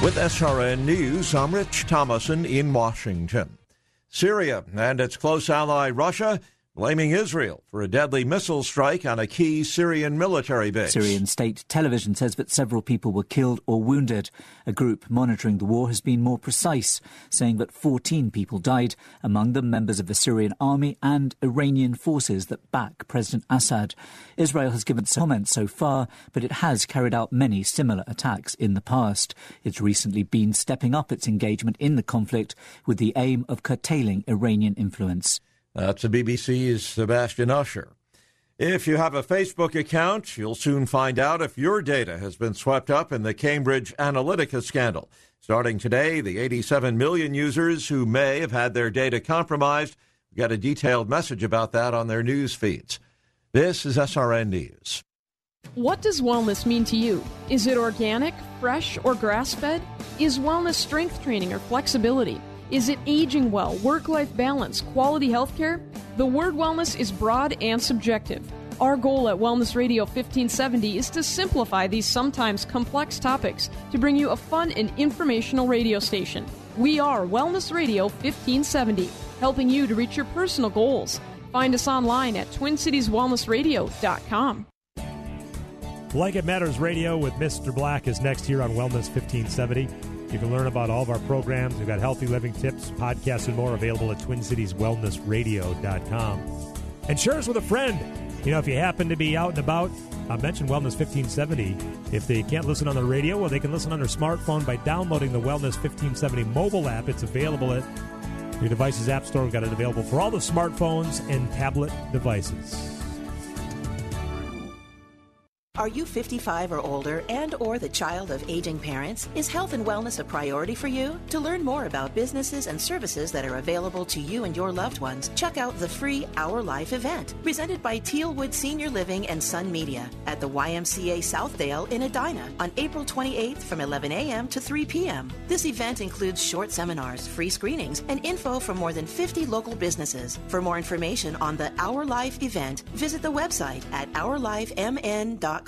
With SRN News, I'm Rich Thomason in Washington. Syria and its close ally Russia blaming Israel for a deadly missile strike on a key Syrian military base. Syrian state television says that several people were killed or wounded. A group monitoring the war has been more precise, saying that 14 people died, among them members of the Syrian army and Iranian forces that back President Assad. Israel has given comments so far, but it has carried out many similar attacks in the past. It's recently been stepping up its engagement in the conflict with the aim of curtailing Iranian influence. That's the BBC's Sebastian Usher. If you have a Facebook account, you'll soon find out if your data has been swept up in the Cambridge Analytica scandal. Starting today, the 87 million users who may have had their data compromised get a detailed message about that on their news feeds. This is SRN News. What does wellness mean to you? Is it organic, fresh, or grass fed? Is wellness strength training or flexibility? Is it aging well, work life balance, quality health care? The word wellness is broad and subjective. Our goal at Wellness Radio 1570 is to simplify these sometimes complex topics to bring you a fun and informational radio station. We are Wellness Radio 1570, helping you to reach your personal goals. Find us online at TwinCitiesWellnessRadio.com. Like It Matters Radio with Mr. Black is next here on Wellness 1570. You can learn about all of our programs. We've got healthy living tips, podcasts, and more available at TwinCitiesWellnessRadio.com. And share us with a friend. You know, if you happen to be out and about, I mentioned Wellness 1570. If they can't listen on the radio, well, they can listen on their smartphone by downloading the Wellness 1570 mobile app. It's available at your device's app store. We've got it available for all the smartphones and tablet devices. Are you 55 or older and or the child of aging parents? Is health and wellness a priority for you? To learn more about businesses and services that are available to you and your loved ones, check out the free Our Life event presented by Tealwood Senior Living and Sun Media at the YMCA Southdale in Edina on April 28th from 11 a.m. to 3 p.m. This event includes short seminars, free screenings, and info from more than 50 local businesses. For more information on the Our Life event, visit the website at ourlifemn.com.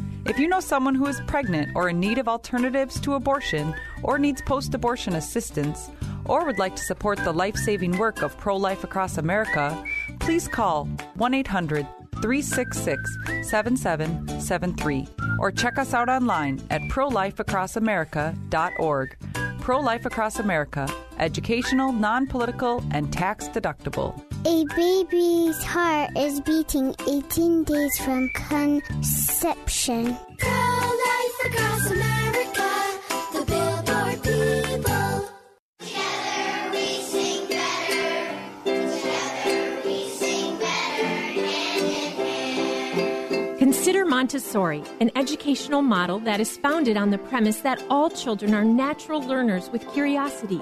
If you know someone who is pregnant or in need of alternatives to abortion or needs post abortion assistance or would like to support the life saving work of Pro Life Across America, please call 1 800 366 7773 or check us out online at prolifeacrossamerica.org. Pro Life Across America, educational, non political, and tax deductible. A baby's heart is beating 18 days from conception. Pro life across America, the billboard people. Together we sing better. Together we sing better. Hand in hand. Consider Montessori, an educational model that is founded on the premise that all children are natural learners with curiosity.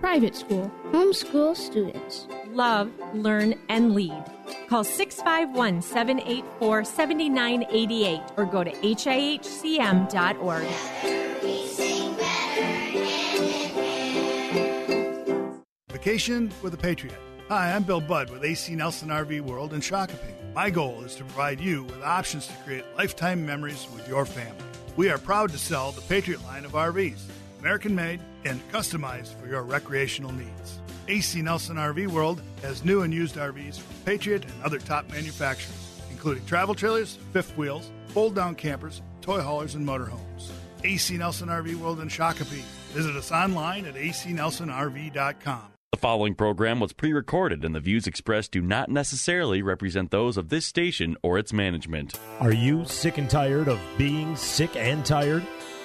private school, homeschool students love, learn, and lead. Call 651 784 7988 or go to HIHCM.org. Vacation with a Patriot. Hi, I'm Bill Budd with AC Nelson RV World in Shakopee. My goal is to provide you with options to create lifetime memories with your family. We are proud to sell the Patriot line of RVs, American made and customized for your recreational needs. AC Nelson RV World has new and used RVs from Patriot and other top manufacturers, including travel trailers, fifth wheels, fold down campers, toy haulers, and motorhomes. AC Nelson RV World in Shakopee. Visit us online at acnelsonrv.com. The following program was pre recorded, and the views expressed do not necessarily represent those of this station or its management. Are you sick and tired of being sick and tired?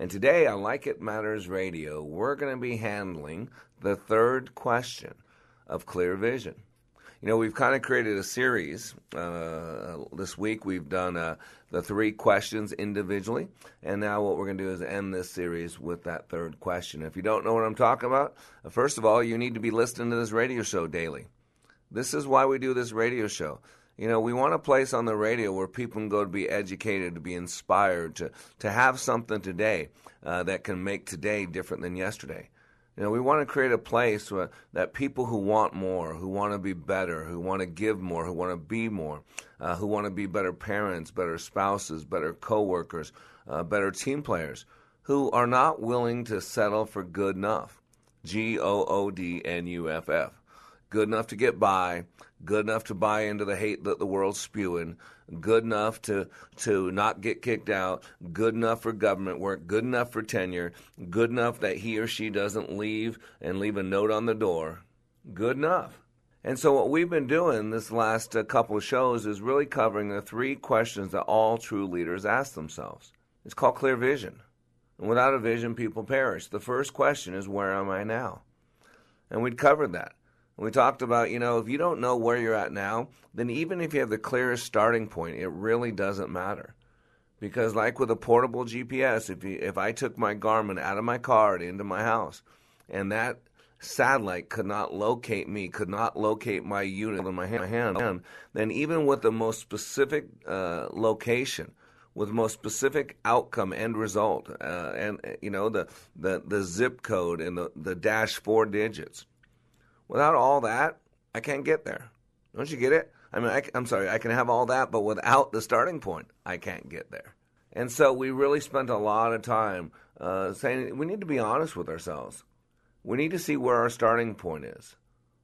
And today on Like It Matters Radio, we're going to be handling the third question of clear vision. You know, we've kind of created a series. Uh, this week we've done uh, the three questions individually, and now what we're going to do is end this series with that third question. If you don't know what I'm talking about, uh, first of all, you need to be listening to this radio show daily. This is why we do this radio show. You know, we want a place on the radio where people can go to be educated, to be inspired, to, to have something today uh, that can make today different than yesterday. You know, we want to create a place where, that people who want more, who want to be better, who want to give more, who want to be more, uh, who want to be better parents, better spouses, better coworkers, uh, better team players, who are not willing to settle for good enough. G O O D N U F F. Good enough to get by, good enough to buy into the hate that the world's spewing, good enough to, to not get kicked out, good enough for government work, good enough for tenure, good enough that he or she doesn't leave and leave a note on the door. Good enough. And so, what we've been doing this last uh, couple of shows is really covering the three questions that all true leaders ask themselves. It's called clear vision. And without a vision, people perish. The first question is, Where am I now? And we'd covered that. We talked about, you know, if you don't know where you're at now, then even if you have the clearest starting point, it really doesn't matter. Because like with a portable GPS, if you, if I took my Garmin out of my car and into my house, and that satellite could not locate me, could not locate my unit in my hand, then even with the most specific uh, location, with the most specific outcome end result, uh, and you know the, the the zip code and the the dash four digits, Without all that, I can't get there. Don't you get it? I mean, I, am sorry, I can have all that, but without the starting point, I can't get there. And so we really spent a lot of time uh, saying we need to be honest with ourselves. We need to see where our starting point is.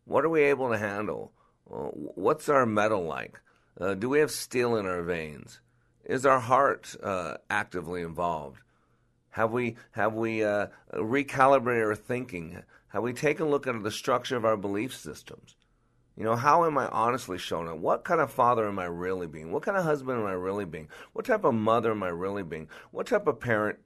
What are we able to handle? Uh, what's our metal like? Uh, do we have steel in our veins? Is our heart uh, actively involved? Have we have we uh, recalibrated our thinking? Have we taken a look at the structure of our belief systems? You know, how am I honestly showing up? What kind of father am I really being? What kind of husband am I really being? What type of mother am I really being? What type of parent?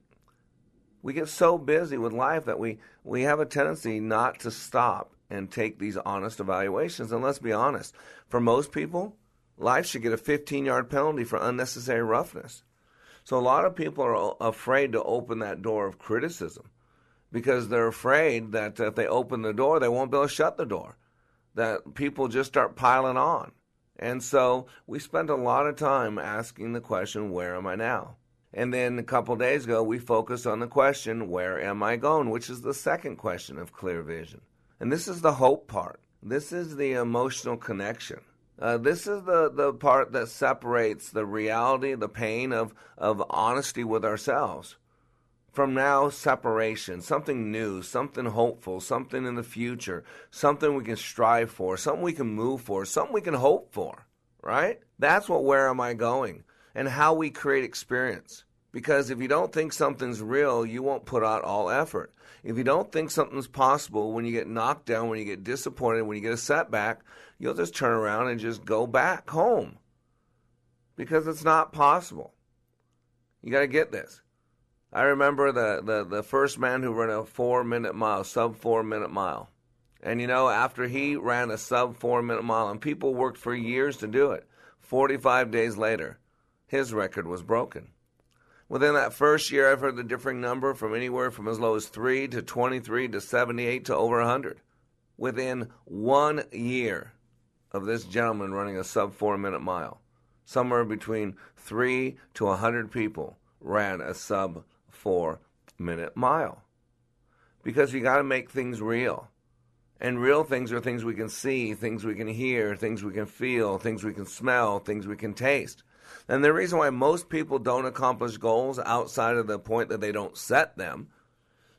We get so busy with life that we, we have a tendency not to stop and take these honest evaluations. And let's be honest, for most people, life should get a 15 yard penalty for unnecessary roughness. So a lot of people are afraid to open that door of criticism because they're afraid that if they open the door, they won't be able to shut the door. That people just start piling on. And so we spent a lot of time asking the question, Where am I now? And then a couple days ago, we focused on the question, Where am I going? which is the second question of clear vision. And this is the hope part. This is the emotional connection. Uh, this is the, the part that separates the reality, the pain of, of honesty with ourselves from now separation, something new, something hopeful, something in the future, something we can strive for, something we can move for, something we can hope for, right? That's what where am I going and how we create experience. Because if you don't think something's real, you won't put out all effort. If you don't think something's possible, when you get knocked down, when you get disappointed, when you get a setback, you'll just turn around and just go back home. Because it's not possible. You got to get this. I remember the, the, the first man who ran a four minute mile, sub four minute mile. And you know, after he ran a sub four minute mile, and people worked for years to do it, 45 days later, his record was broken. Within that first year, I've heard the differing number from anywhere from as low as 3 to 23 to 78 to over 100. Within one year of this gentleman running a sub four minute mile, somewhere between 3 to 100 people ran a sub four minute mile. Because you got to make things real. And real things are things we can see, things we can hear, things we can feel, things we can smell, things we can taste. And the reason why most people don't accomplish goals outside of the point that they don't set them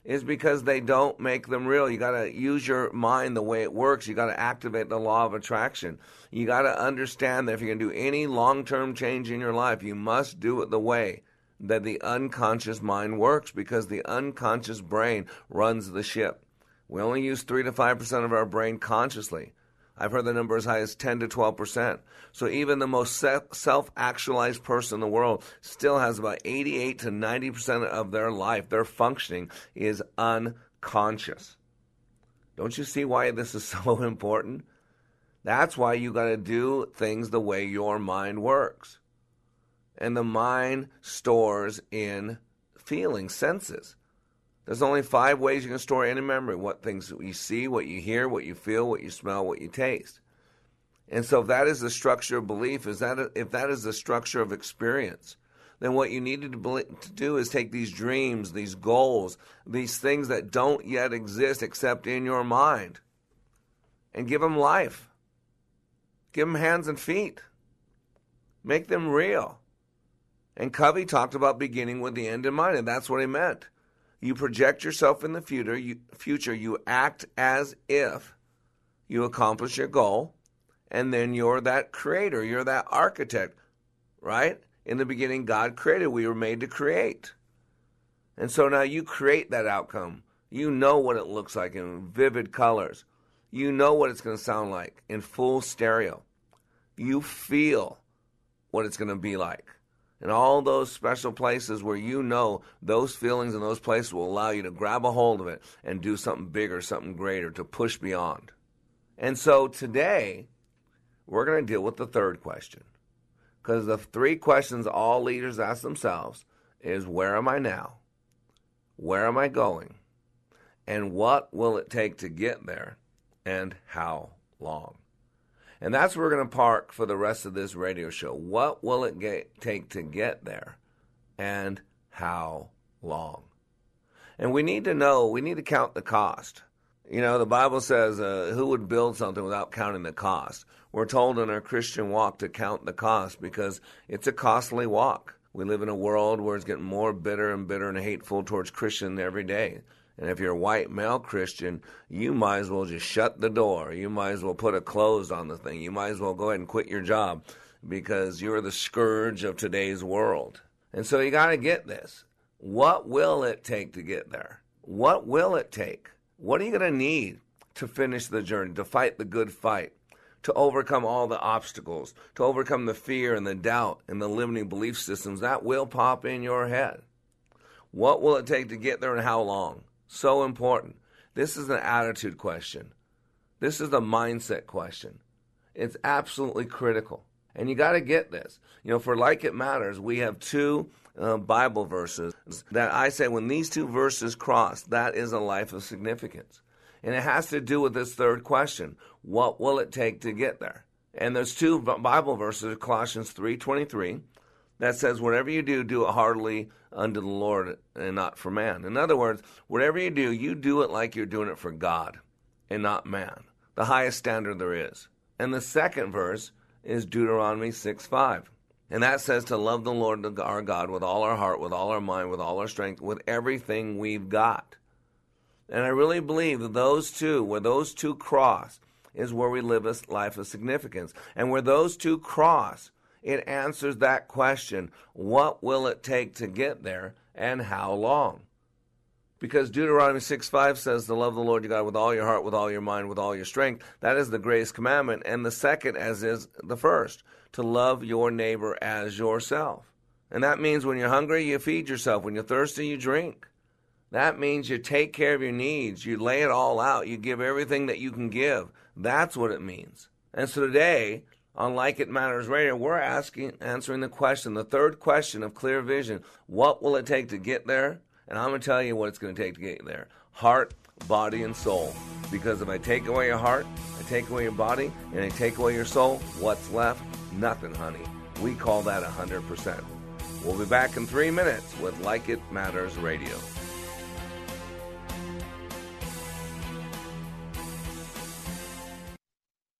is because they don't make them real. You got to use your mind the way it works. You got to activate the law of attraction. You got to understand that if you're going to do any long term change in your life, you must do it the way that the unconscious mind works because the unconscious brain runs the ship. We only use 3 to 5% of our brain consciously. I've heard the number as high as 10 to 12%. So even the most self actualized person in the world still has about 88 to 90% of their life, their functioning is unconscious. Don't you see why this is so important? That's why you got to do things the way your mind works. And the mind stores in feelings, senses. There's only five ways you can store any memory what things you see, what you hear, what you feel, what you smell, what you taste. And so, if that is the structure of belief, is that a, if that is the structure of experience, then what you needed to, to do is take these dreams, these goals, these things that don't yet exist except in your mind, and give them life. Give them hands and feet. Make them real. And Covey talked about beginning with the end in mind, and that's what he meant. You project yourself in the future. You, future. You act as if you accomplish your goal, and then you're that creator. You're that architect, right? In the beginning, God created. We were made to create. And so now you create that outcome. You know what it looks like in vivid colors. You know what it's going to sound like in full stereo. You feel what it's going to be like and all those special places where you know those feelings and those places will allow you to grab a hold of it and do something bigger, something greater, to push beyond. And so today, we're going to deal with the third question. Because the three questions all leaders ask themselves is where am I now? Where am I going? And what will it take to get there? And how long? And that's where we're going to park for the rest of this radio show. What will it get, take to get there? And how long? And we need to know, we need to count the cost. You know, the Bible says, uh, who would build something without counting the cost? We're told in our Christian walk to count the cost because it's a costly walk. We live in a world where it's getting more bitter and bitter and hateful towards Christians every day. And if you're a white male Christian, you might as well just shut the door. You might as well put a close on the thing. You might as well go ahead and quit your job because you're the scourge of today's world. And so you got to get this. What will it take to get there? What will it take? What are you going to need to finish the journey, to fight the good fight, to overcome all the obstacles, to overcome the fear and the doubt and the limiting belief systems that will pop in your head? What will it take to get there and how long? So important. This is an attitude question. This is a mindset question. It's absolutely critical. And you got to get this. You know, for Like It Matters, we have two uh, Bible verses that I say when these two verses cross, that is a life of significance. And it has to do with this third question what will it take to get there? And there's two Bible verses, Colossians 3.23, that says, whatever you do, do it heartily unto the Lord and not for man. In other words, whatever you do, you do it like you're doing it for God and not man, the highest standard there is. And the second verse is Deuteronomy 6 5. And that says to love the Lord our God with all our heart, with all our mind, with all our strength, with everything we've got. And I really believe that those two, where those two cross, is where we live a life of significance. And where those two cross, it answers that question what will it take to get there and how long? Because Deuteronomy 6 5 says to love the Lord your God with all your heart, with all your mind, with all your strength. That is the greatest commandment. And the second, as is the first, to love your neighbor as yourself. And that means when you're hungry, you feed yourself. When you're thirsty, you drink. That means you take care of your needs. You lay it all out. You give everything that you can give. That's what it means. And so today, on Like It Matters Radio, we're asking, answering the question, the third question of clear vision. What will it take to get there? And I'm going to tell you what it's going to take to get there. Heart, body, and soul. Because if I take away your heart, I take away your body, and I take away your soul, what's left? Nothing, honey. We call that 100%. We'll be back in three minutes with Like It Matters Radio.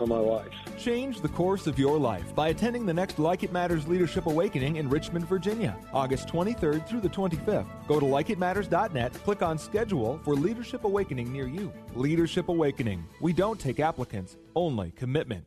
on my life. Change the course of your life by attending the next Like It Matters Leadership Awakening in Richmond, Virginia, August 23rd through the 25th. Go to likeitmatters.net, click on schedule for Leadership Awakening near you. Leadership Awakening. We don't take applicants, only commitment.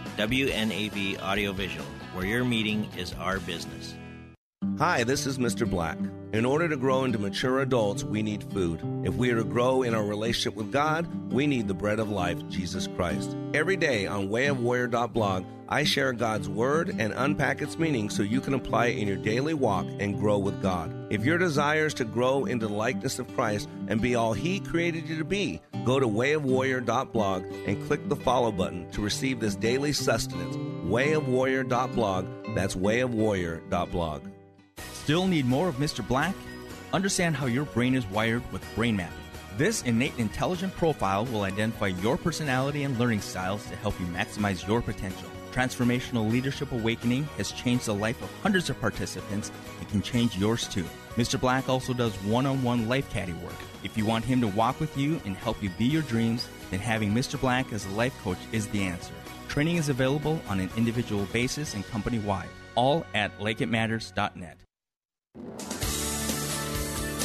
WNAV Audiovisual, where your meeting is our business. Hi, this is Mr. Black. In order to grow into mature adults, we need food. If we are to grow in our relationship with God, we need the bread of life, Jesus Christ. Every day on wayofwarrior.blog, I share God's word and unpack its meaning so you can apply it in your daily walk and grow with God. If your desire is to grow into the likeness of Christ and be all He created you to be, go to wayofwarrior.blog and click the follow button to receive this daily sustenance. Wayofwarrior.blog. That's wayofwarrior.blog. Still need more of Mr. Black? Understand how your brain is wired with brain mapping. This innate intelligent profile will identify your personality and learning styles to help you maximize your potential. Transformational Leadership Awakening has changed the life of hundreds of participants and can change yours too. Mr. Black also does one on one life caddy work. If you want him to walk with you and help you be your dreams, then having Mr. Black as a life coach is the answer. Training is available on an individual basis and company wide, all at likeitmatters.net.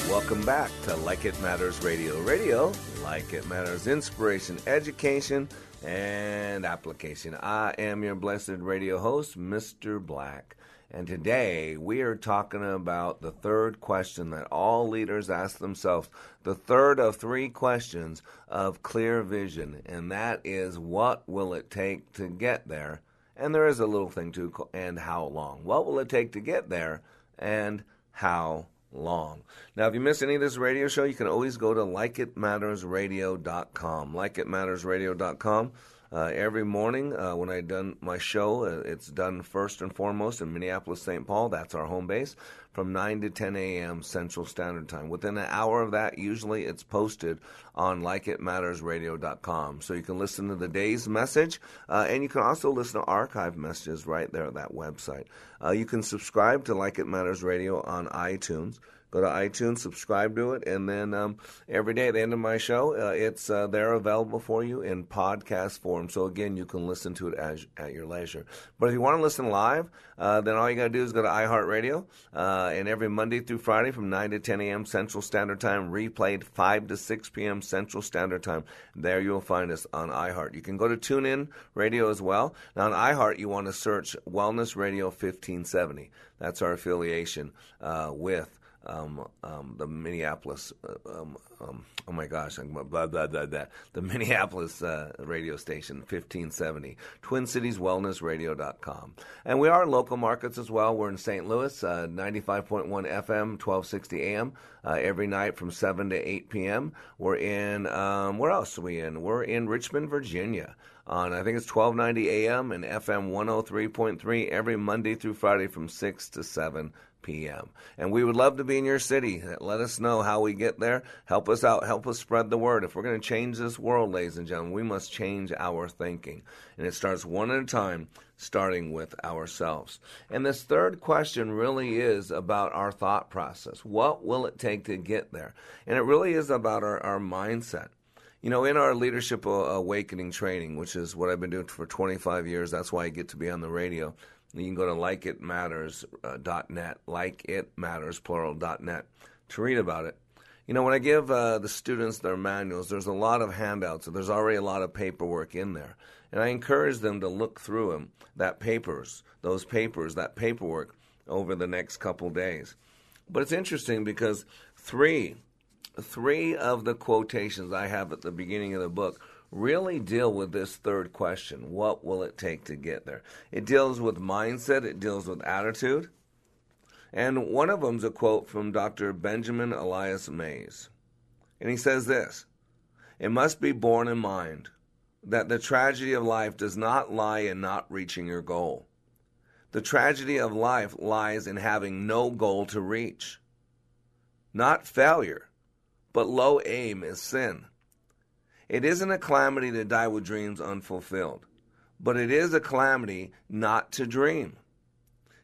Welcome back to Like It Matters Radio. Radio, like it matters, inspiration, education, and application. I am your blessed radio host, Mr. Black. And today we are talking about the third question that all leaders ask themselves, the third of three questions of clear vision, and that is what will it take to get there? And there is a little thing too, and how long? What will it take to get there, and how long. Now, if you miss any of this radio show, you can always go to likeitmattersradio.com. Likeitmattersradio.com. Uh, every morning uh, when I done my show, uh, it's done first and foremost in Minneapolis, St. Paul. That's our home base from 9 to 10 a.m. Central Standard Time. Within an hour of that, usually it's posted on likeitmattersradio.com. So you can listen to the day's message, uh, and you can also listen to archive messages right there at that website. Uh, you can subscribe to Like It Matters Radio on iTunes. Go to iTunes, subscribe to it, and then um, every day at the end of my show, uh, it's uh, there available for you in podcast form. So again, you can listen to it as, at your leisure. But if you want to listen live, uh, then all you got to do is go to iHeartRadio, uh, and every Monday through Friday from 9 to 10 a.m. Central Standard Time, replayed 5 to 6 p.m. Central Standard Time. There you'll find us on iHeart. You can go to TuneIn Radio as well. Now on iHeart, you want to search Wellness Radio 1570. That's our affiliation uh, with um, um, the Minneapolis, uh, um, um, oh my gosh, blah, blah, blah, blah, the Minneapolis uh, radio station, 1570, TwinCitiesWellnessRadio.com. And we are in local markets as well. We're in St. Louis, uh, 95.1 FM, 1260 AM, uh, every night from 7 to 8 p.m. We're in, um, where else are we in? We're in Richmond, Virginia on I think it's 1290 AM and FM 103.3 every Monday through Friday from 6 to 7 p.m. And we would love to be in your city. Let us know how we get there. Help us out. Help us spread the word. If we're going to change this world, ladies and gentlemen, we must change our thinking. And it starts one at a time, starting with ourselves. And this third question really is about our thought process. What will it take to get there? And it really is about our, our mindset. You know, in our leadership awakening training, which is what I've been doing for 25 years, that's why I get to be on the radio. You can go to likeitmatters.net, likeitmattersplural.net to read about it. You know, when I give uh, the students their manuals, there's a lot of handouts. There's already a lot of paperwork in there. And I encourage them to look through them, that papers, those papers, that paperwork over the next couple days. But it's interesting because three, three of the quotations I have at the beginning of the book really deal with this third question what will it take to get there? It deals with mindset, it deals with attitude. And one of them is a quote from Dr. Benjamin Elias Mays. And he says this It must be borne in mind that the tragedy of life does not lie in not reaching your goal. The tragedy of life lies in having no goal to reach. Not failure, but low aim is sin. It isn't a calamity to die with dreams unfulfilled, but it is a calamity not to dream.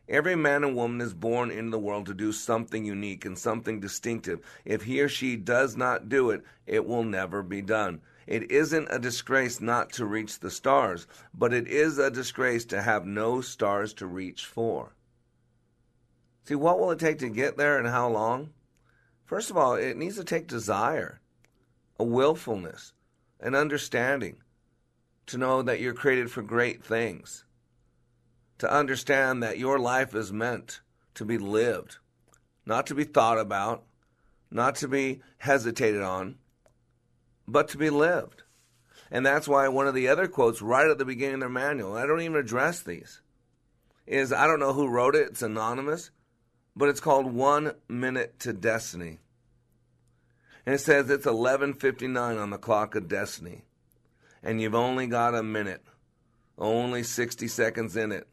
Every man and woman is born into the world to do something unique and something distinctive. If he or she does not do it, it will never be done. It isn't a disgrace not to reach the stars, but it is a disgrace to have no stars to reach for. See, what will it take to get there and how long? First of all, it needs to take desire, a willfulness, an understanding, to know that you're created for great things, to understand that your life is meant to be lived, not to be thought about, not to be hesitated on, but to be lived. And that's why one of the other quotes right at the beginning of their manual, I don't even address these, is I don't know who wrote it, it's anonymous, but it's called One Minute to Destiny. And it says it's 11:59 on the clock of destiny. And you've only got a minute. Only 60 seconds in it.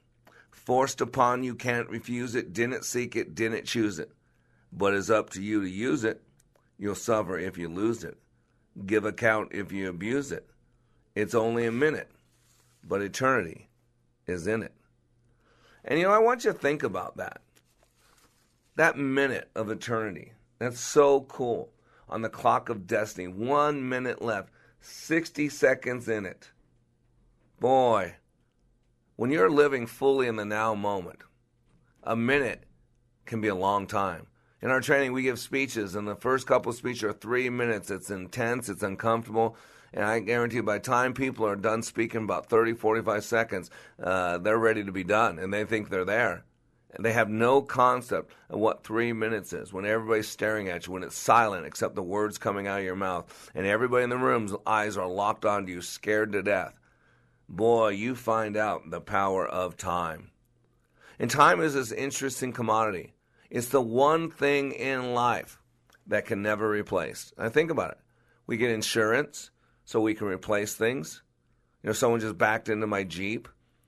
Forced upon you, can't refuse it, didn't seek it, didn't choose it. But it's up to you to use it. You'll suffer if you lose it. Give account if you abuse it. It's only a minute, but eternity is in it. And you know, I want you to think about that. That minute of eternity. That's so cool on the clock of destiny. One minute left, 60 seconds in it. Boy, when you're living fully in the now moment, a minute can be a long time. In our training, we give speeches, and the first couple of speeches are three minutes. It's intense, it's uncomfortable, and I guarantee you, by the time people are done speaking about 30, 45 seconds, uh, they're ready to be done, and they think they're there. They have no concept of what three minutes is when everybody's staring at you, when it's silent except the words coming out of your mouth, and everybody in the room's eyes are locked onto you, scared to death. Boy, you find out the power of time. And time is this interesting commodity. It's the one thing in life that can never be replaced. I think about it. We get insurance so we can replace things. You know, someone just backed into my Jeep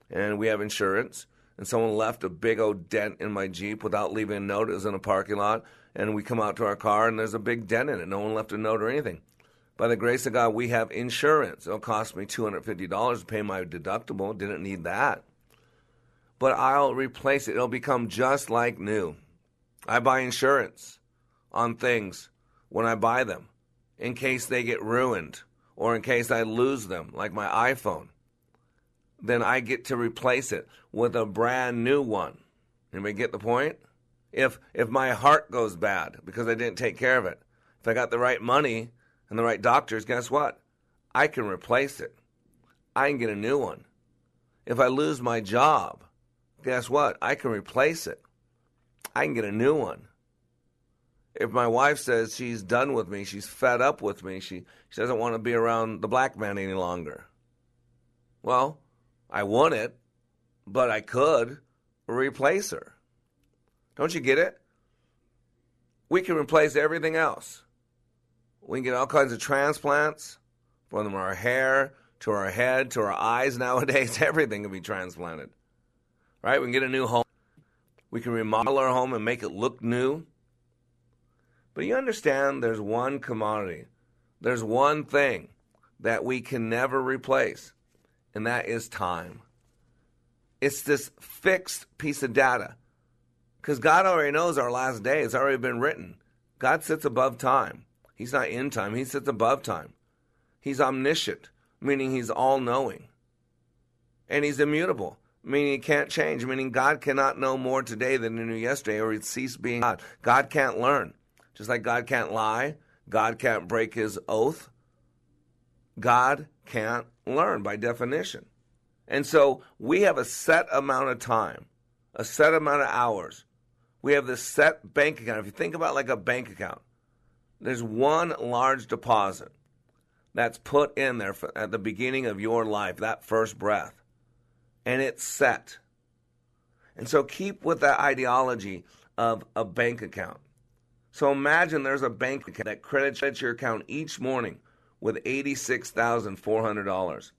and we have insurance and someone left a big old dent in my Jeep without leaving a note. It was in a parking lot, and we come out to our car, and there's a big dent in it. No one left a note or anything. By the grace of God, we have insurance. It'll cost me $250 to pay my deductible. Didn't need that. But I'll replace it. It'll become just like new. I buy insurance. on things when I buy them in case they get ruined or in case I lose them, like my iPhone. Then I get to replace it with a brand new one. Anybody get the point? If if my heart goes bad because I didn't take care of it, if I got the right money and the right doctors, guess what? I can replace it. I can get a new one. If I lose my job, guess what? I can replace it. I can get a new one. If my wife says she's done with me, she's fed up with me, she, she doesn't want to be around the black man any longer. Well, I want it, but I could replace her. Don't you get it? We can replace everything else. We can get all kinds of transplants from our hair to our head to our eyes nowadays. Everything can be transplanted. Right? We can get a new home. We can remodel our home and make it look new. But you understand there's one commodity, there's one thing that we can never replace, and that is time. It's this fixed piece of data. Because God already knows our last day, it's already been written. God sits above time. He's not in time, He sits above time. He's omniscient, meaning He's all knowing. And He's immutable, meaning He can't change, meaning God cannot know more today than He knew yesterday, or He'd cease being God. God can't learn. Just like God can't lie, God can't break His oath. God can't learn by definition. And so we have a set amount of time, a set amount of hours. We have this set bank account. If you think about like a bank account, there's one large deposit that's put in there for, at the beginning of your life, that first breath, and it's set. And so keep with that ideology of a bank account. So imagine there's a bank account that credits your account each morning with $86,400.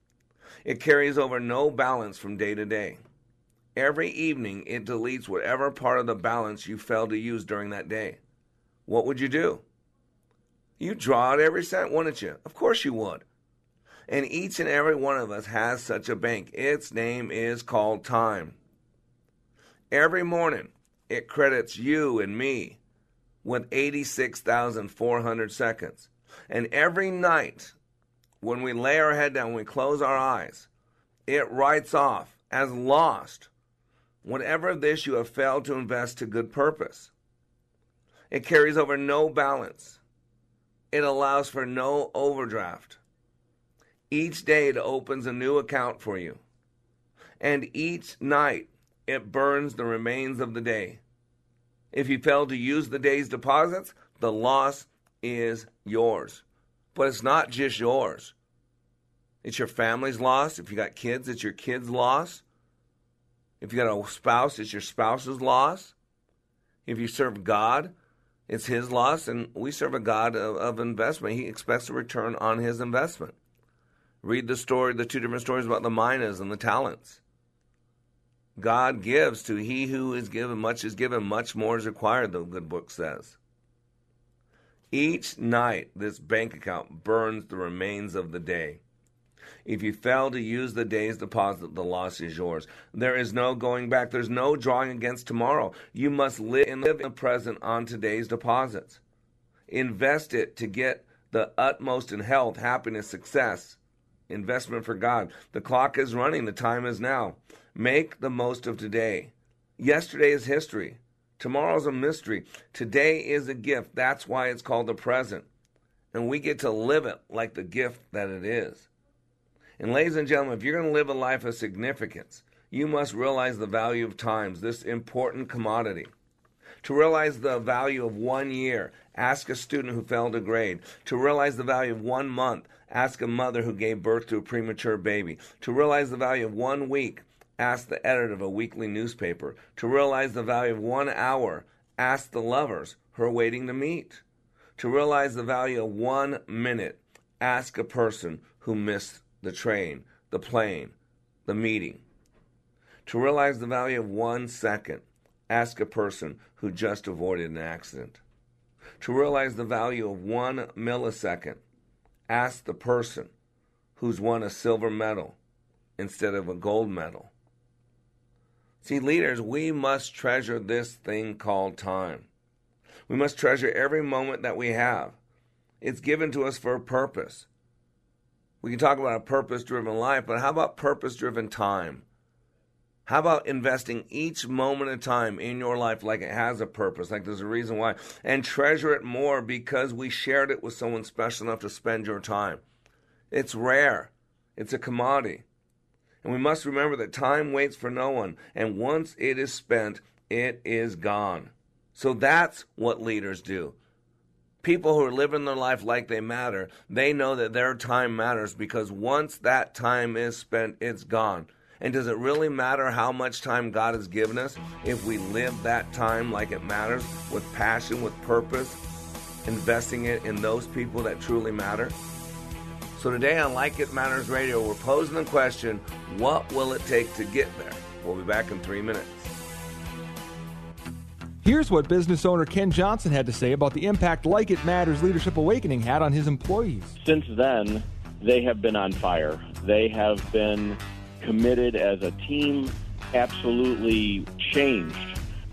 It carries over no balance from day to day. Every evening, it deletes whatever part of the balance you failed to use during that day. What would you do? You draw out every cent, wouldn't you? Of course you would. And each and every one of us has such a bank. Its name is called time. Every morning, it credits you and me with 86,400 seconds. And every night, when we lay our head down, when we close our eyes, it writes off as lost whatever of this you have failed to invest to good purpose. It carries over no balance. It allows for no overdraft. Each day it opens a new account for you. And each night it burns the remains of the day. If you fail to use the day's deposits, the loss is yours. But it's not just yours. It's your family's loss. If you got kids, it's your kids' loss. If you got a spouse, it's your spouse's loss. If you serve God, it's his loss. And we serve a God of, of investment. He expects a return on his investment. Read the story, the two different stories about the minas and the talents. God gives to he who is given, much is given, much more is required, the good book says. Each night, this bank account burns the remains of the day. If you fail to use the day's deposit, the loss is yours. There is no going back. There's no drawing against tomorrow. You must live in the present on today's deposits. Invest it to get the utmost in health, happiness, success. Investment for God. The clock is running. The time is now. Make the most of today. Yesterday is history. Tomorrow's a mystery. Today is a gift. That's why it's called the present. And we get to live it like the gift that it is. And, ladies and gentlemen, if you're going to live a life of significance, you must realize the value of times, this important commodity. To realize the value of one year, ask a student who failed a grade. To realize the value of one month, ask a mother who gave birth to a premature baby. To realize the value of one week, ask the editor of a weekly newspaper. To realize the value of one hour, ask the lovers are waiting to meet. To realize the value of one minute, ask a person who missed the train, the plane, the meeting. To realize the value of one second, ask a person who just avoided an accident. To realize the value of one millisecond, ask the person who's won a silver medal instead of a gold medal. See, leaders, we must treasure this thing called time. We must treasure every moment that we have. It's given to us for a purpose. We can talk about a purpose driven life, but how about purpose driven time? How about investing each moment of time in your life like it has a purpose, like there's a reason why, and treasure it more because we shared it with someone special enough to spend your time? It's rare, it's a commodity. And we must remember that time waits for no one, and once it is spent, it is gone. So that's what leaders do. People who are living their life like they matter, they know that their time matters because once that time is spent, it's gone. And does it really matter how much time God has given us if we live that time like it matters with passion, with purpose, investing it in those people that truly matter? So today on Like It Matters Radio, we're posing the question what will it take to get there? We'll be back in three minutes. Here's what business owner Ken Johnson had to say about the impact Like It Matters Leadership Awakening had on his employees. Since then, they have been on fire. They have been committed as a team, absolutely changed.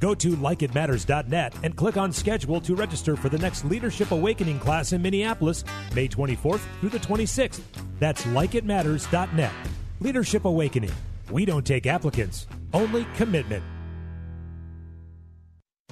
Go to likeitmatters.net and click on schedule to register for the next Leadership Awakening class in Minneapolis, May 24th through the 26th. That's likeitmatters.net. Leadership Awakening. We don't take applicants, only commitment.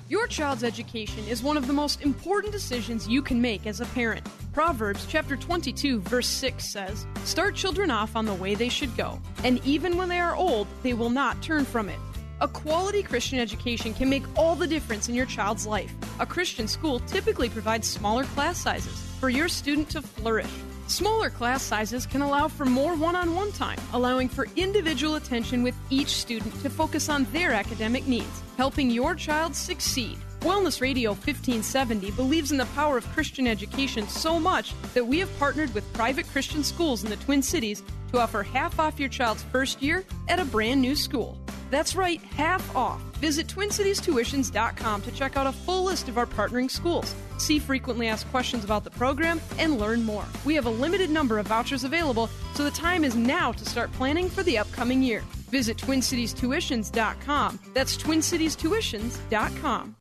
Your child's education is one of the most important decisions you can make as a parent. Proverbs chapter 22 verse 6 says, "Start children off on the way they should go, and even when they are old, they will not turn from it." A quality Christian education can make all the difference in your child's life. A Christian school typically provides smaller class sizes for your student to flourish. Smaller class sizes can allow for more one on one time, allowing for individual attention with each student to focus on their academic needs, helping your child succeed. Wellness Radio 1570 believes in the power of Christian education so much that we have partnered with private Christian schools in the Twin Cities to offer half off your child's first year at a brand new school. That's right, half off. Visit TwinCitiesTuitions.com to check out a full list of our partnering schools, see frequently asked questions about the program, and learn more. We have a limited number of vouchers available, so the time is now to start planning for the upcoming year. Visit TwinCitiesTuitions.com. That's TwinCitiesTuitions.com.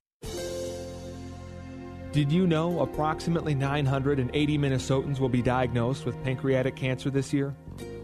Did you know approximately 980 Minnesotans will be diagnosed with pancreatic cancer this year?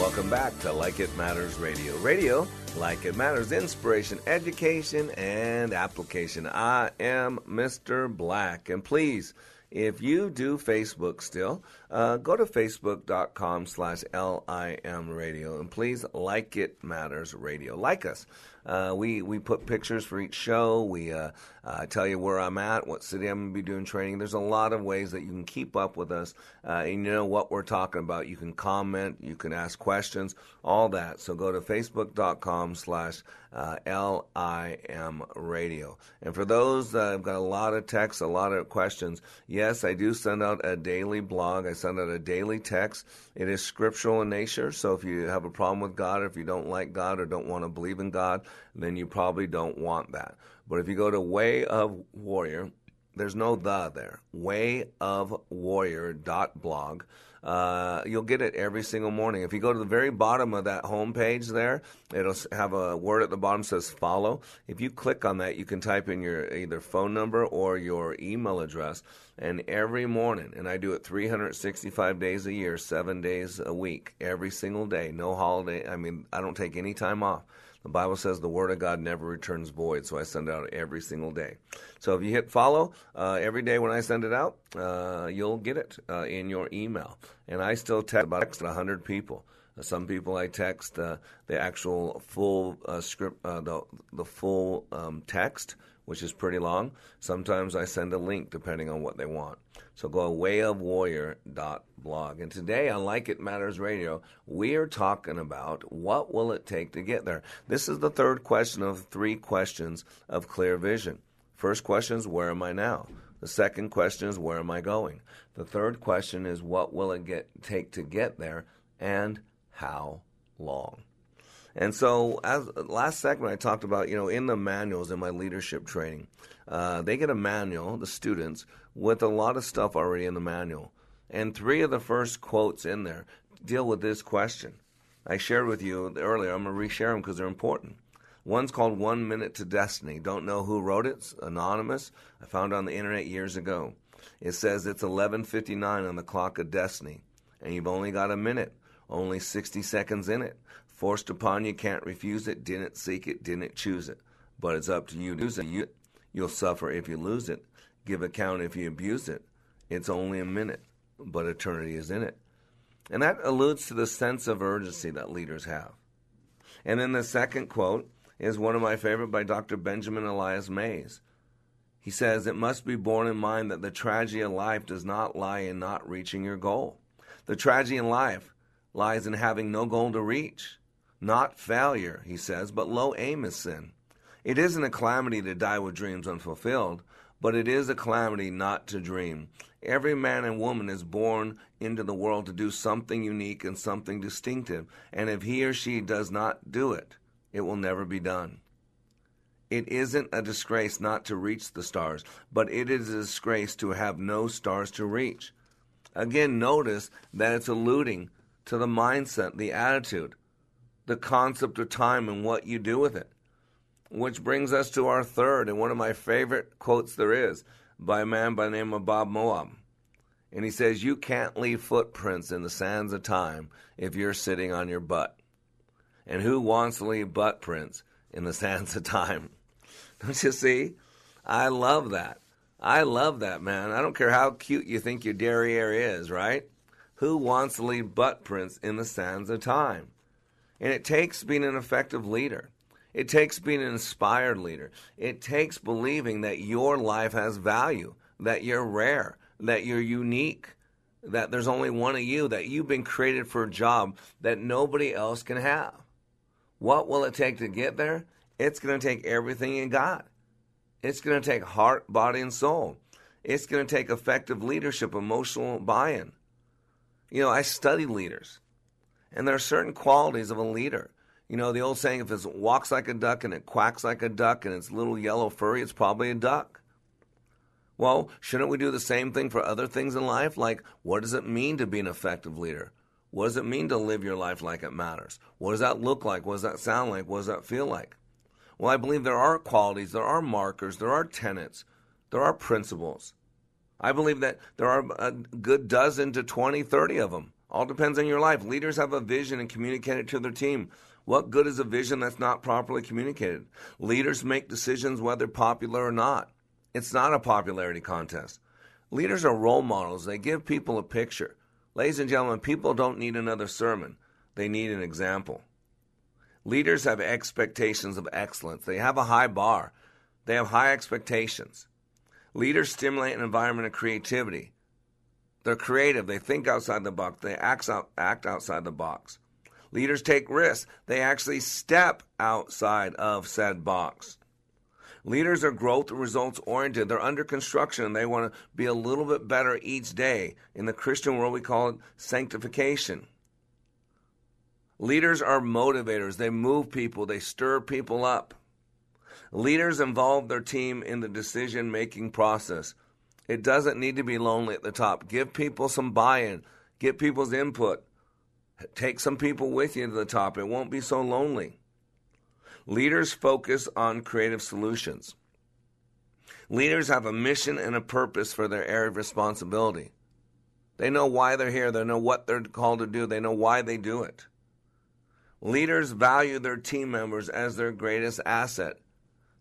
Welcome back to Like It Matters Radio. Radio, like it matters, inspiration, education, and application. I am Mr. Black. And please, if you do Facebook still, uh, go to facebook.com slash LIM radio. And please like it matters radio. Like us. Uh, we we put pictures for each show. We uh, uh, tell you where I'm at, what city I'm going to be doing training. There's a lot of ways that you can keep up with us, uh, and you know what we're talking about. You can comment, you can ask questions, all that. So go to facebook.com/slash uh, LIM radio. And for those that have got a lot of texts, a lot of questions, yes, I do send out a daily blog. I send out a daily text. It is scriptural in nature. So if you have a problem with God, or if you don't like God, or don't want to believe in God, then you probably don't want that. But if you go to Way of Warrior, There's no the there. way of Wayofwarrior.blog. Uh, you'll get it every single morning. If you go to the very bottom of that home page there, it'll have a word at the bottom says follow. If you click on that, you can type in your either phone number or your email address. And every morning, and I do it 365 days a year, seven days a week, every single day, no holiday. I mean, I don't take any time off. The Bible says the Word of God never returns void, so I send it out every single day. So if you hit follow uh, every day when I send it out, uh, you'll get it uh, in your email. And I still text about 100 people. Uh, some people I text uh, the actual full uh, script, the the full um, text, which is pretty long. Sometimes I send a link depending on what they want. So go wayofwarrior.blog. And today on Like It Matters Radio, we are talking about what will it take to get there. This is the third question of three questions of clear vision. First question is where am I now? The second question is where am I going? The third question is what will it get take to get there and how long? And so, as last segment, I talked about, you know, in the manuals in my leadership training, uh, they get a manual, the students, with a lot of stuff already in the manual. And three of the first quotes in there deal with this question. I shared with you earlier. I'm to reshare them because they're important. One's called One Minute to Destiny. Don't know who wrote it. It's anonymous. I found it on the internet years ago. It says it's 11:59 on the clock of destiny, and you've only got a minute, only 60 seconds in it. Forced upon you, can't refuse it. Didn't seek it, didn't choose it. But it's up to you to use it. You'll suffer if you lose it. Give account if you abuse it. It's only a minute, but eternity is in it. And that alludes to the sense of urgency that leaders have. And then the second quote is one of my favorite by Dr. Benjamin Elias Mays. He says, It must be borne in mind that the tragedy of life does not lie in not reaching your goal. The tragedy in life lies in having no goal to reach. Not failure, he says, but low aim is sin. It isn't a calamity to die with dreams unfulfilled, but it is a calamity not to dream. Every man and woman is born into the world to do something unique and something distinctive, and if he or she does not do it, it will never be done. It isn't a disgrace not to reach the stars, but it is a disgrace to have no stars to reach. Again, notice that it's alluding to the mindset, the attitude, the concept of time, and what you do with it. Which brings us to our third and one of my favorite quotes there is by a man by the name of Bob Moawad. And he says, You can't leave footprints in the sands of time if you're sitting on your butt. And who wants to leave butt prints in the sands of time? Don't you see? I love that. I love that, man. I don't care how cute you think your derriere is, right? Who wants to leave butt prints in the sands of time? And it takes being an effective leader. It takes being an inspired leader. It takes believing that your life has value, that you're rare, that you're unique, that there's only one of you, that you've been created for a job that nobody else can have. What will it take to get there? It's going to take everything you got. It's going to take heart, body, and soul. It's going to take effective leadership, emotional buy in. You know, I study leaders, and there are certain qualities of a leader you know, the old saying, if it walks like a duck and it quacks like a duck and it's little yellow furry, it's probably a duck. Well, shouldn't we do the same thing for other things in life? Like, what does it mean to be an effective leader? What does it mean to live your life like it matters? What does that look like? What does that sound like? What does that feel like? Well, I believe there are qualities, there are markers, there are tenets, there are principles. I believe that there are a good dozen to 20, 30 of them. All depends on your life. Leaders have a vision and communicate it to their team. What good is a vision that's not properly communicated? Leaders make decisions whether popular or not. It's not a popularity contest. Leaders are role models. They give people a picture. Ladies and gentlemen, people don't need another sermon. They need an example. Leaders have expectations of excellence. They have a high bar. They have high expectations. Leaders stimulate an environment of creativity. They're creative. They think outside the box. They act, out, act outside the box. Leaders take risks. They actually step outside of said box. Leaders are growth results oriented. They're under construction and they want to be a little bit better each day. In the Christian world, we call it sanctification. Leaders are motivators. They move people, they stir people up. Leaders involve their team in the decision making process. It doesn't need to be lonely at the top. Give people some buy in, get people's input. Take some people with you to the top. It won't be so lonely. Leaders focus on creative solutions. Leaders have a mission and a purpose for their area of responsibility. They know why they're here, they know what they're called to do, they know why they do it. Leaders value their team members as their greatest asset.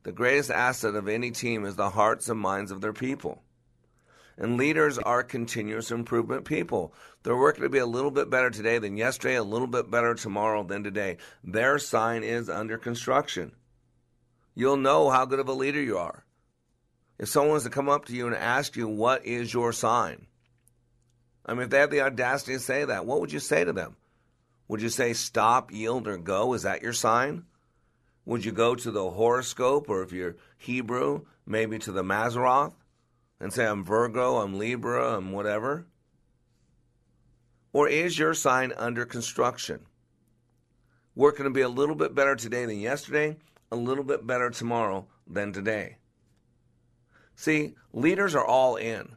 The greatest asset of any team is the hearts and minds of their people. And leaders are continuous improvement people. They're working to be a little bit better today than yesterday, a little bit better tomorrow than today. Their sign is under construction. You'll know how good of a leader you are. If someone was to come up to you and ask you, What is your sign? I mean, if they have the audacity to say that, what would you say to them? Would you say stop, yield, or go? Is that your sign? Would you go to the horoscope, or if you're Hebrew, maybe to the Mazzaroth and say, I'm Virgo, I'm Libra, I'm whatever? Or is your sign under construction? We're going to be a little bit better today than yesterday, a little bit better tomorrow than today. See, leaders are all in.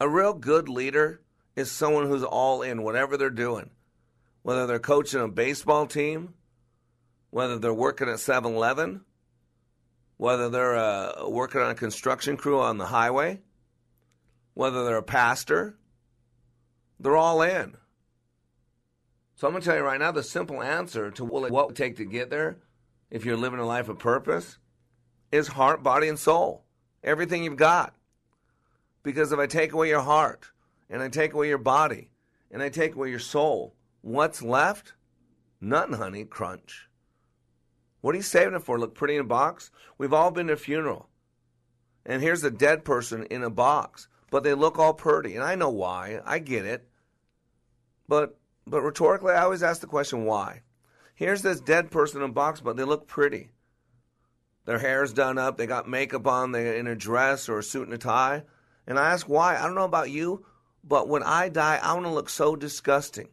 A real good leader is someone who's all in, whatever they're doing. Whether they're coaching a baseball team, whether they're working at 7 Eleven, whether they're uh, working on a construction crew on the highway, whether they're a pastor, they're all in. So I'm going to tell you right now the simple answer to what it would take to get there, if you're living a life of purpose, is heart, body, and soul. Everything you've got. Because if I take away your heart, and I take away your body, and I take away your soul, what's left? Nothing, honey. Crunch. What are you saving it for? Look pretty in a box? We've all been to a funeral. And here's a dead person in a box, but they look all pretty. And I know why. I get it. But but rhetorically, I always ask the question why. Here's this dead person in a box, but they look pretty. Their hair's done up, they got makeup on, they're in a dress or a suit and a tie. And I ask why. I don't know about you, but when I die, I want to look so disgusting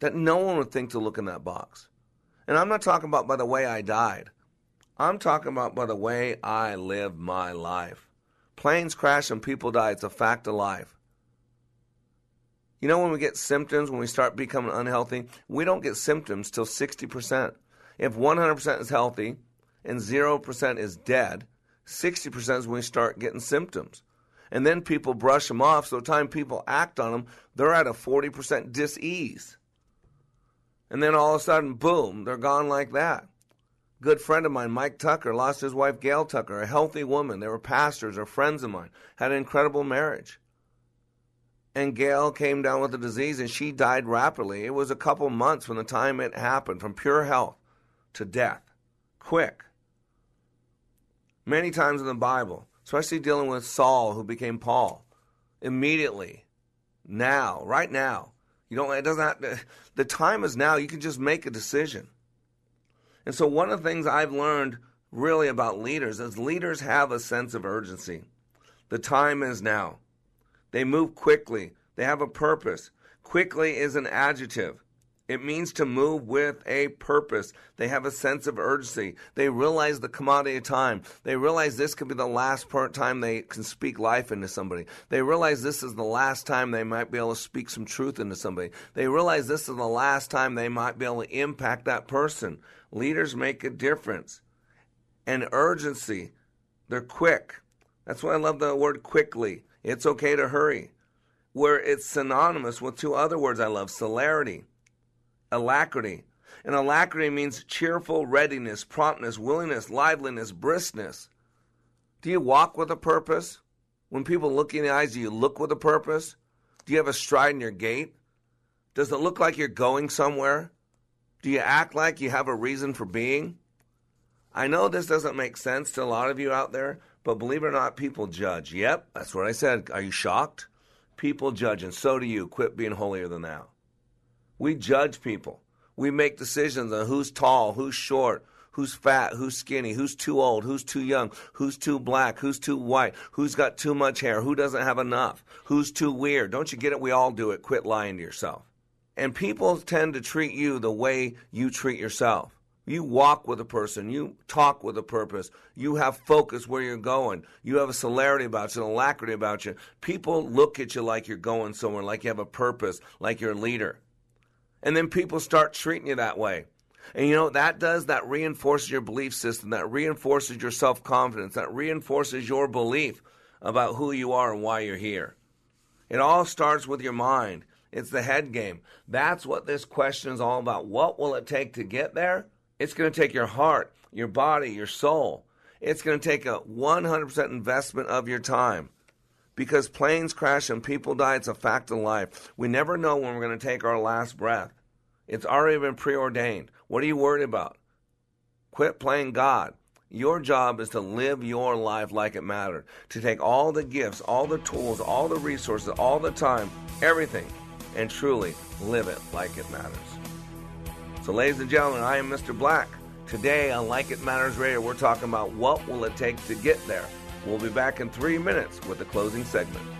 that no one would think to look in that box. And I'm not talking about by the way I died. I'm talking about by the way I lived my life. Planes crash and people die. It's a fact of life. You know, when we get symptoms, when we start becoming unhealthy, we don't get symptoms till 60%. If 100% is healthy and 0% is dead, 60% is when we start getting symptoms. And then people brush them off, so the time people act on them, they're at a 40% dis-ease. And then all of a sudden, boom, they're gone like that. Good friend of mine, Mike Tucker, lost his wife, Gail Tucker, a healthy woman. They were pastors or friends of mine, had an incredible marriage. And Gail came down with the disease and she died rapidly. It was a couple months from the time it happened, from pure health to death. Quick. Many times in the Bible, especially dealing with Saul, who became Paul, immediately, now, right now, you don't. It doesn't. Have, the time is now. You can just make a decision. And so, one of the things I've learned really about leaders is leaders have a sense of urgency. The time is now. They move quickly. They have a purpose. Quickly is an adjective. It means to move with a purpose. They have a sense of urgency. They realize the commodity of time. They realize this could be the last part time they can speak life into somebody. They realize this is the last time they might be able to speak some truth into somebody. They realize this is the last time they might be able to impact that person. Leaders make a difference. And urgency, they're quick. That's why I love the word quickly. It's okay to hurry. Where it's synonymous with two other words I love celerity alacrity. And alacrity means cheerful readiness, promptness, willingness, liveliness, briskness. Do you walk with a purpose? When people look in the eyes, do you look with a purpose? Do you have a stride in your gait? Does it look like you're going somewhere? Do you act like you have a reason for being? I know this doesn't make sense to a lot of you out there, but believe it or not, people judge. Yep, that's what I said. Are you shocked? People judge, and so do you. Quit being holier than thou. We judge people. We make decisions on who's tall, who's short, who's fat, who's skinny, who's too old, who's too young, who's too black, who's too white, who's got too much hair, who doesn't have enough, who's too weird. Don't you get it? We all do it. Quit lying to yourself. And people tend to treat you the way you treat yourself. You walk with a person. You talk with a purpose. You have focus where you're going. You have a celerity about you, an alacrity about you. People look at you like you're going somewhere, like you have a purpose, like you're a leader. And then people start treating you that way. And you know what that does? That reinforces your belief system. That reinforces your self confidence. That reinforces your belief about who you are and why you're here. It all starts with your mind. It's the head game. That's what this question is all about. What will it take to get there? It's going to take your heart, your body, your soul. It's going to take a 100% investment of your time. Because planes crash and people die, it's a fact of life. We never know when we're going to take our last breath. It's already been preordained. What are you worried about? Quit playing God. Your job is to live your life like it mattered. To take all the gifts, all the tools, all the resources, all the time, everything, and truly live it like it matters. So, ladies and gentlemen, I am Mr. Black. Today on Like It Matters Radio, we're talking about what will it take to get there. We'll be back in three minutes with the closing segment.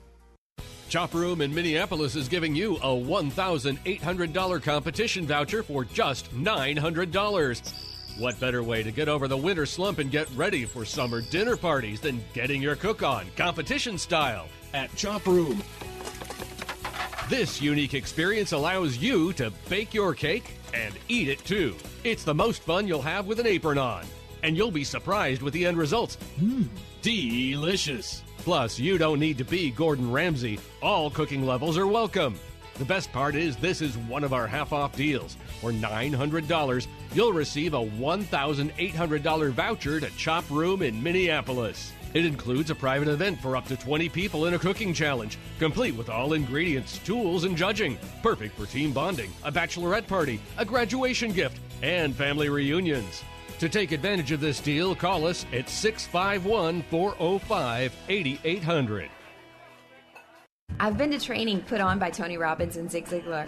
Chop Room in Minneapolis is giving you a $1,800 competition voucher for just $900. What better way to get over the winter slump and get ready for summer dinner parties than getting your cook on, competition style, at Chop Room? This unique experience allows you to bake your cake and eat it too. It's the most fun you'll have with an apron on, and you'll be surprised with the end results. Mmm, delicious. Plus, you don't need to be Gordon Ramsay. All cooking levels are welcome. The best part is this is one of our half off deals. For $900, you'll receive a $1,800 voucher to Chop Room in Minneapolis. It includes a private event for up to 20 people in a cooking challenge, complete with all ingredients, tools, and judging. Perfect for team bonding, a bachelorette party, a graduation gift, and family reunions. To take advantage of this deal, call us at 651 405 8800. I've been to training put on by Tony Robbins and Zig Ziglar,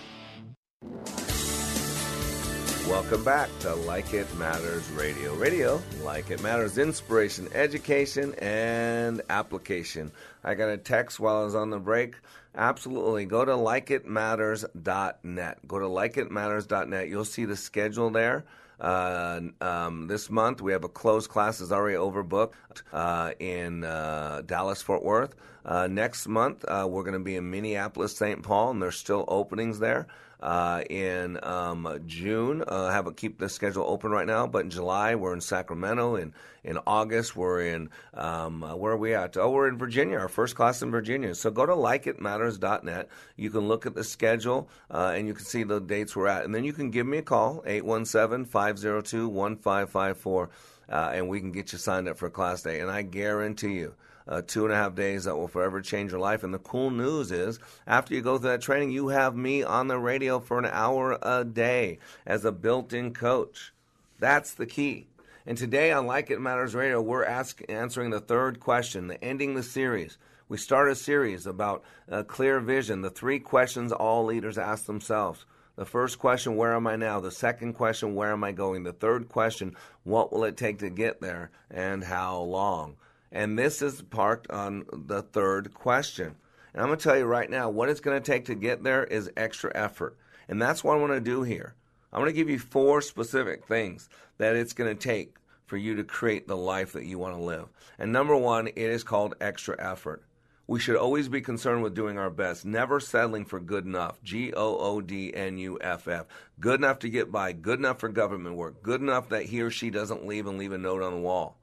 Welcome back to Like It Matters Radio. Radio, like it matters, inspiration, education, and application. I got a text while I was on the break. Absolutely. Go to likeitmatters.net. Go to likeitmatters.net. You'll see the schedule there. Uh, um, this month we have a closed class is already overbooked uh, in uh, Dallas Fort Worth. Uh, next month uh, we're going to be in Minneapolis St. Paul, and there's still openings there. Uh, in um, June, have a, keep the schedule open right now. But in July we're in Sacramento. In in August we're in um, where are we at? Oh, we're in Virginia. Our first class in Virginia. So go to likeitmatters.net. You can look at the schedule and you can see the dates we're at, and then you can give me a call 817-502-1554, uh, and we can get you signed up for class day. And I guarantee you, uh, two and a half days that will forever change your life. And the cool news is, after you go through that training, you have me on the radio for an hour a day as a built in coach. That's the key. And today on Like It Matters Radio, we're ask, answering the third question, the ending the series. We start a series about clear vision, the three questions all leaders ask themselves. The first question, where am I now? The second question, where am I going? The third question, what will it take to get there and how long? And this is parked on the third question. And I'm going to tell you right now, what it's going to take to get there is extra effort. And that's what I want to do here. I'm going to give you four specific things that it's going to take for you to create the life that you want to live. And number one, it is called extra effort. We should always be concerned with doing our best, never settling for good enough. G O O D N U F F. Good enough to get by, good enough for government work, good enough that he or she doesn't leave and leave a note on the wall.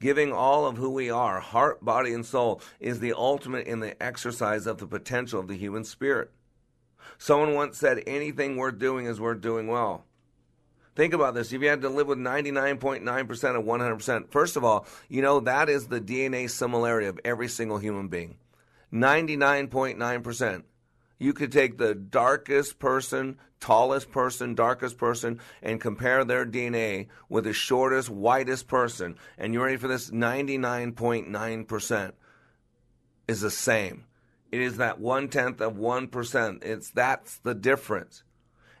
Giving all of who we are, heart, body, and soul, is the ultimate in the exercise of the potential of the human spirit. Someone once said, anything worth doing is worth doing well. Think about this. If you had to live with 99.9% of 100%, first of all, you know that is the DNA similarity of every single human being. 99.9%. You could take the darkest person, tallest person, darkest person, and compare their DNA with the shortest, whitest person. And you ready for this? 99.9% is the same. It is that one tenth of 1%. It's that's the difference.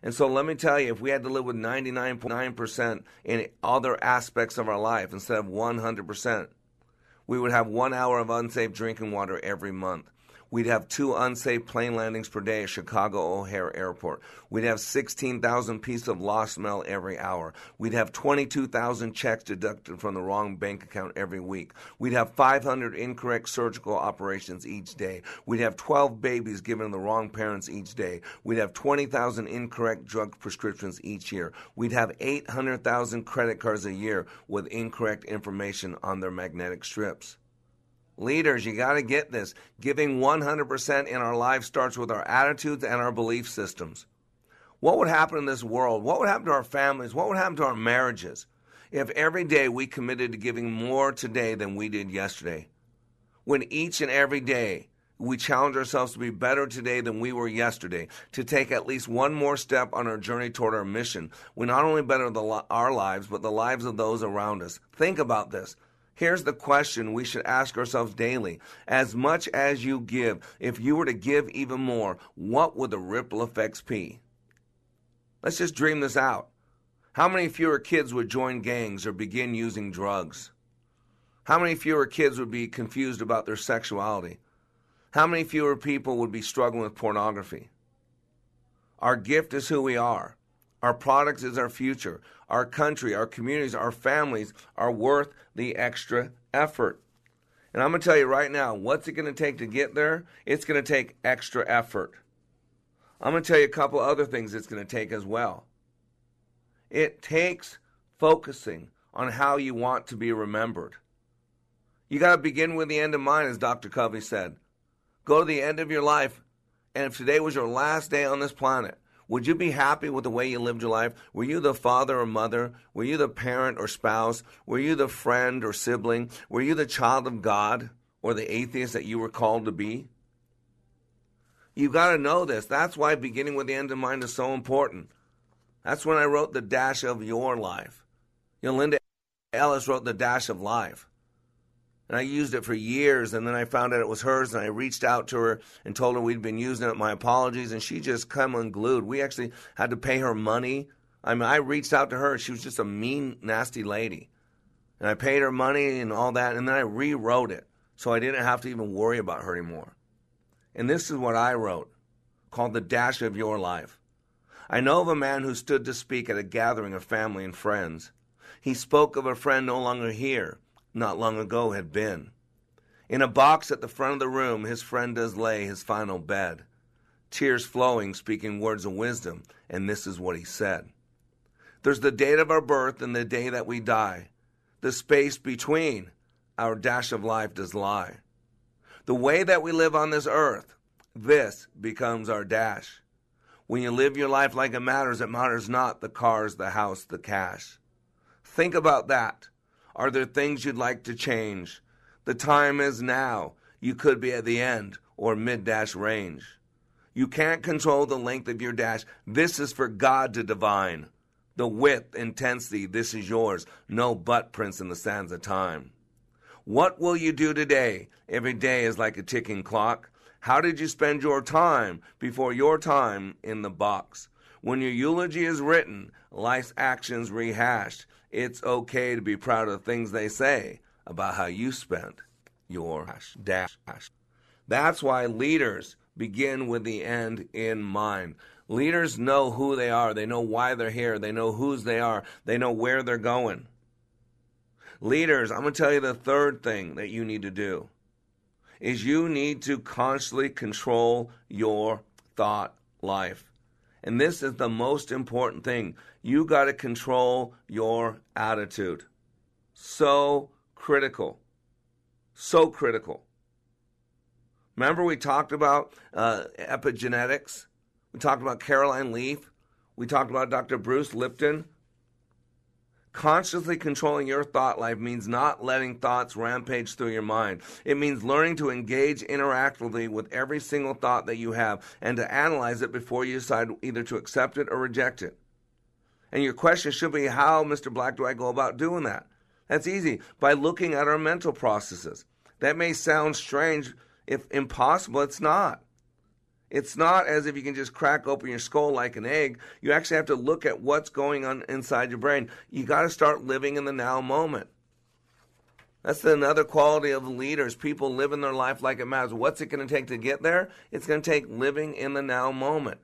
And so let me tell you, if we had to live with 99.9% in other aspects of our life instead of 100%, we would have one hour of unsafe drinking water every month. We'd have two unsafe plane landings per day at Chicago O'Hare Airport. We'd have 16,000 pieces of lost mail every hour. We'd have 22,000 checks deducted from the wrong bank account every week. We'd have 500 incorrect surgical operations each day. We'd have 12 babies given to the wrong parents each day. We'd have 20,000 incorrect drug prescriptions each year. We'd have 800,000 credit cards a year with incorrect information on their magnetic strips. Leaders, you got to get this. Giving 100% in our lives starts with our attitudes and our belief systems. What would happen in this world? What would happen to our families? What would happen to our marriages if every day we committed to giving more today than we did yesterday? When each and every day we challenge ourselves to be better today than we were yesterday, to take at least one more step on our journey toward our mission, we not only better the, our lives, but the lives of those around us. Think about this. Here's the question we should ask ourselves daily. As much as you give, if you were to give even more, what would the ripple effects be? Let's just dream this out. How many fewer kids would join gangs or begin using drugs? How many fewer kids would be confused about their sexuality? How many fewer people would be struggling with pornography? Our gift is who we are. Our products is our future. Our country, our communities, our families are worth the extra effort. And I'm going to tell you right now, what's it going to take to get there? It's going to take extra effort. I'm going to tell you a couple other things it's going to take as well. It takes focusing on how you want to be remembered. You got to begin with the end in mind, as Dr. Covey said. Go to the end of your life, and if today was your last day on this planet, would you be happy with the way you lived your life? Were you the father or mother? Were you the parent or spouse? Were you the friend or sibling? Were you the child of God or the atheist that you were called to be? You've got to know this. That's why beginning with the end in mind is so important. That's when I wrote The Dash of Your Life. You know, Linda Ellis wrote The Dash of Life. And I used it for years, and then I found out it was hers, and I reached out to her and told her we'd been using it. My apologies, and she just come unglued. We actually had to pay her money. I mean, I reached out to her. She was just a mean, nasty lady, and I paid her money and all that, and then I rewrote it so I didn't have to even worry about her anymore. And this is what I wrote, called "The Dash of Your Life." I know of a man who stood to speak at a gathering of family and friends. He spoke of a friend no longer here not long ago had been. In a box at the front of the room, his friend does lay his final bed, tears flowing, speaking words of wisdom, and this is what he said There's the date of our birth and the day that we die. The space between our dash of life does lie. The way that we live on this earth, this becomes our dash. When you live your life like it matters, it matters not the cars, the house, the cash. Think about that. Are there things you'd like to change? The time is now. You could be at the end or mid dash range. You can't control the length of your dash. This is for God to divine. The width, intensity, this is yours. No butt prints in the sands of time. What will you do today? Every day is like a ticking clock. How did you spend your time before your time in the box? When your eulogy is written, life's actions rehashed, it's okay to be proud of things they say about how you spent your dash. That's why leaders begin with the end in mind. Leaders know who they are, they know why they're here, they know whose they are, they know where they're going. Leaders, I'm going to tell you the third thing that you need to do is you need to constantly control your thought life. And this is the most important thing. You got to control your attitude. So critical. So critical. Remember, we talked about uh, epigenetics? We talked about Caroline Leaf. We talked about Dr. Bruce Lipton. Consciously controlling your thought life means not letting thoughts rampage through your mind. It means learning to engage interactively with every single thought that you have and to analyze it before you decide either to accept it or reject it. And your question should be how, Mr. Black, do I go about doing that? That's easy by looking at our mental processes. That may sound strange, if impossible, it's not. It's not as if you can just crack open your skull like an egg. You actually have to look at what's going on inside your brain. You got to start living in the now moment. That's another quality of leaders. People living their life like it matters. What's it going to take to get there? It's going to take living in the now moment.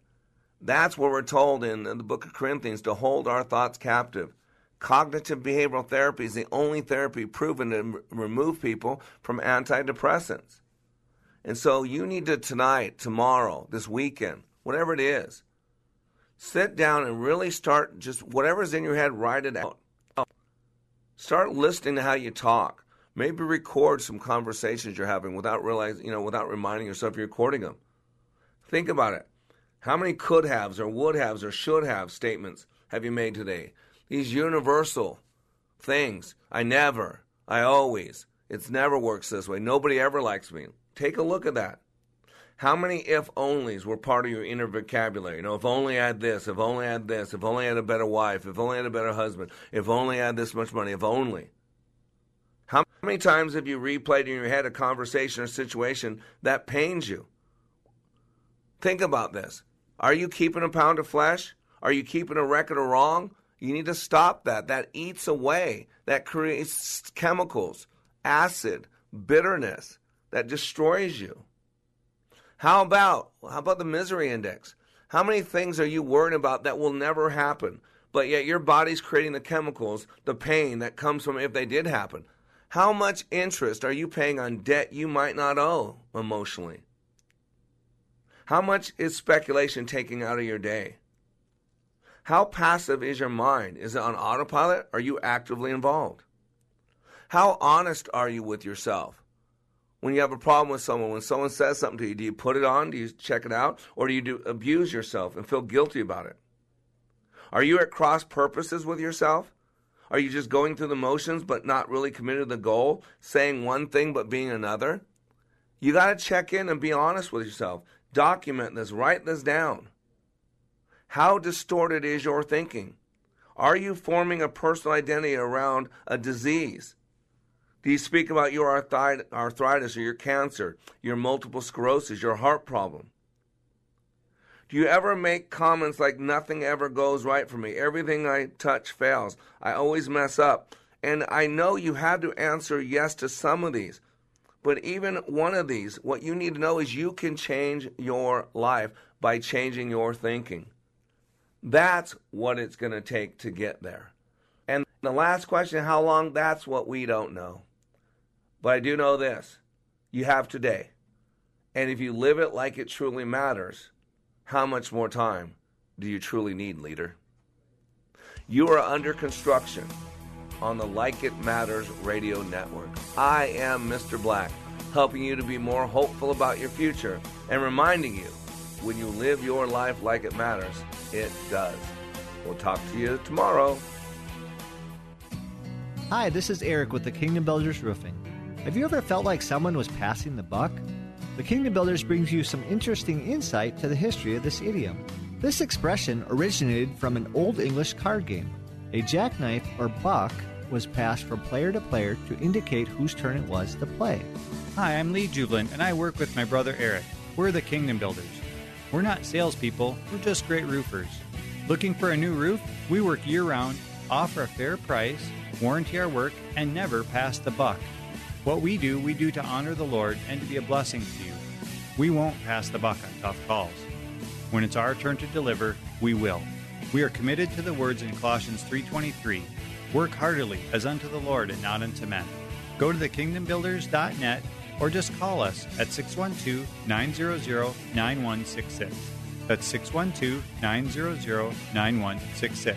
That's what we're told in the book of Corinthians to hold our thoughts captive. Cognitive behavioral therapy is the only therapy proven to remove people from antidepressants. And so you need to tonight, tomorrow, this weekend, whatever it is, sit down and really start just whatever's in your head, write it out. Start listening to how you talk. Maybe record some conversations you're having without realizing, you know, without reminding yourself you're recording them. Think about it. How many could haves or would haves or should have statements have you made today? These universal things. I never. I always. It's never works this way. Nobody ever likes me. Take a look at that. How many if onlys were part of your inner vocabulary? You know, if only I had this, if only I had this, if only I had a better wife, if only I had a better husband, if only I had this much money, if only. How many times have you replayed in your head a conversation or situation that pains you? Think about this. Are you keeping a pound of flesh? Are you keeping a record of wrong? You need to stop that. That eats away, that creates chemicals, acid, bitterness that destroys you. How about how about the misery index? How many things are you worried about that will never happen, but yet your body's creating the chemicals, the pain that comes from if they did happen? How much interest are you paying on debt you might not owe emotionally? How much is speculation taking out of your day? How passive is your mind? Is it on autopilot? Are you actively involved? How honest are you with yourself? when you have a problem with someone, when someone says something to you, do you put it on? Do you check it out? Or do you do, abuse yourself and feel guilty about it? Are you at cross purposes with yourself? Are you just going through the motions but not really committed to the goal, saying one thing but being another? You got to check in and be honest with yourself. Document this, write this down. How distorted is your thinking? Are you forming a personal identity around a disease? Do you speak about your arthritis or your cancer, your multiple sclerosis, your heart problem? Do you ever make comments like nothing ever goes right for me? Everything I touch fails. I always mess up. And I know you had to answer yes to some of these. But even one of these, what you need to know is you can change your life by changing your thinking. That's what it's going to take to get there. And the last question, how long? That's what we don't know. But I do know this you have today. And if you live it like it truly matters, how much more time do you truly need, leader? You are under construction on the Like It Matters radio network. I am Mr. Black, helping you to be more hopeful about your future and reminding you when you live your life like it matters, it does. We'll talk to you tomorrow. Hi, this is Eric with the Kingdom Builders Roofing. Have you ever felt like someone was passing the buck? The Kingdom Builders brings you some interesting insight to the history of this idiom. This expression originated from an Old English card game. A jackknife or buck was passed from player to player to indicate whose turn it was to play. Hi, I'm Lee Jublin, and I work with my brother Eric. We're the Kingdom Builders. We're not salespeople, we're just great roofers. Looking for a new roof? We work year round, offer a fair price, warranty our work, and never pass the buck. What we do, we do to honor the Lord and to be a blessing to you. We won't pass the buck on tough calls. When it's our turn to deliver, we will. We are committed to the words in Colossians 3:23. Work heartily as unto the Lord and not unto men. Go to thekingdombuilders.net or just call us at 612-900-9166. That's 612-900-9166.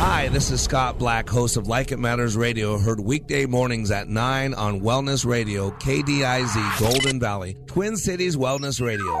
Hi, this is Scott Black, host of Like It Matters Radio, heard weekday mornings at 9 on Wellness Radio, KDIZ, Golden Valley, Twin Cities Wellness Radio.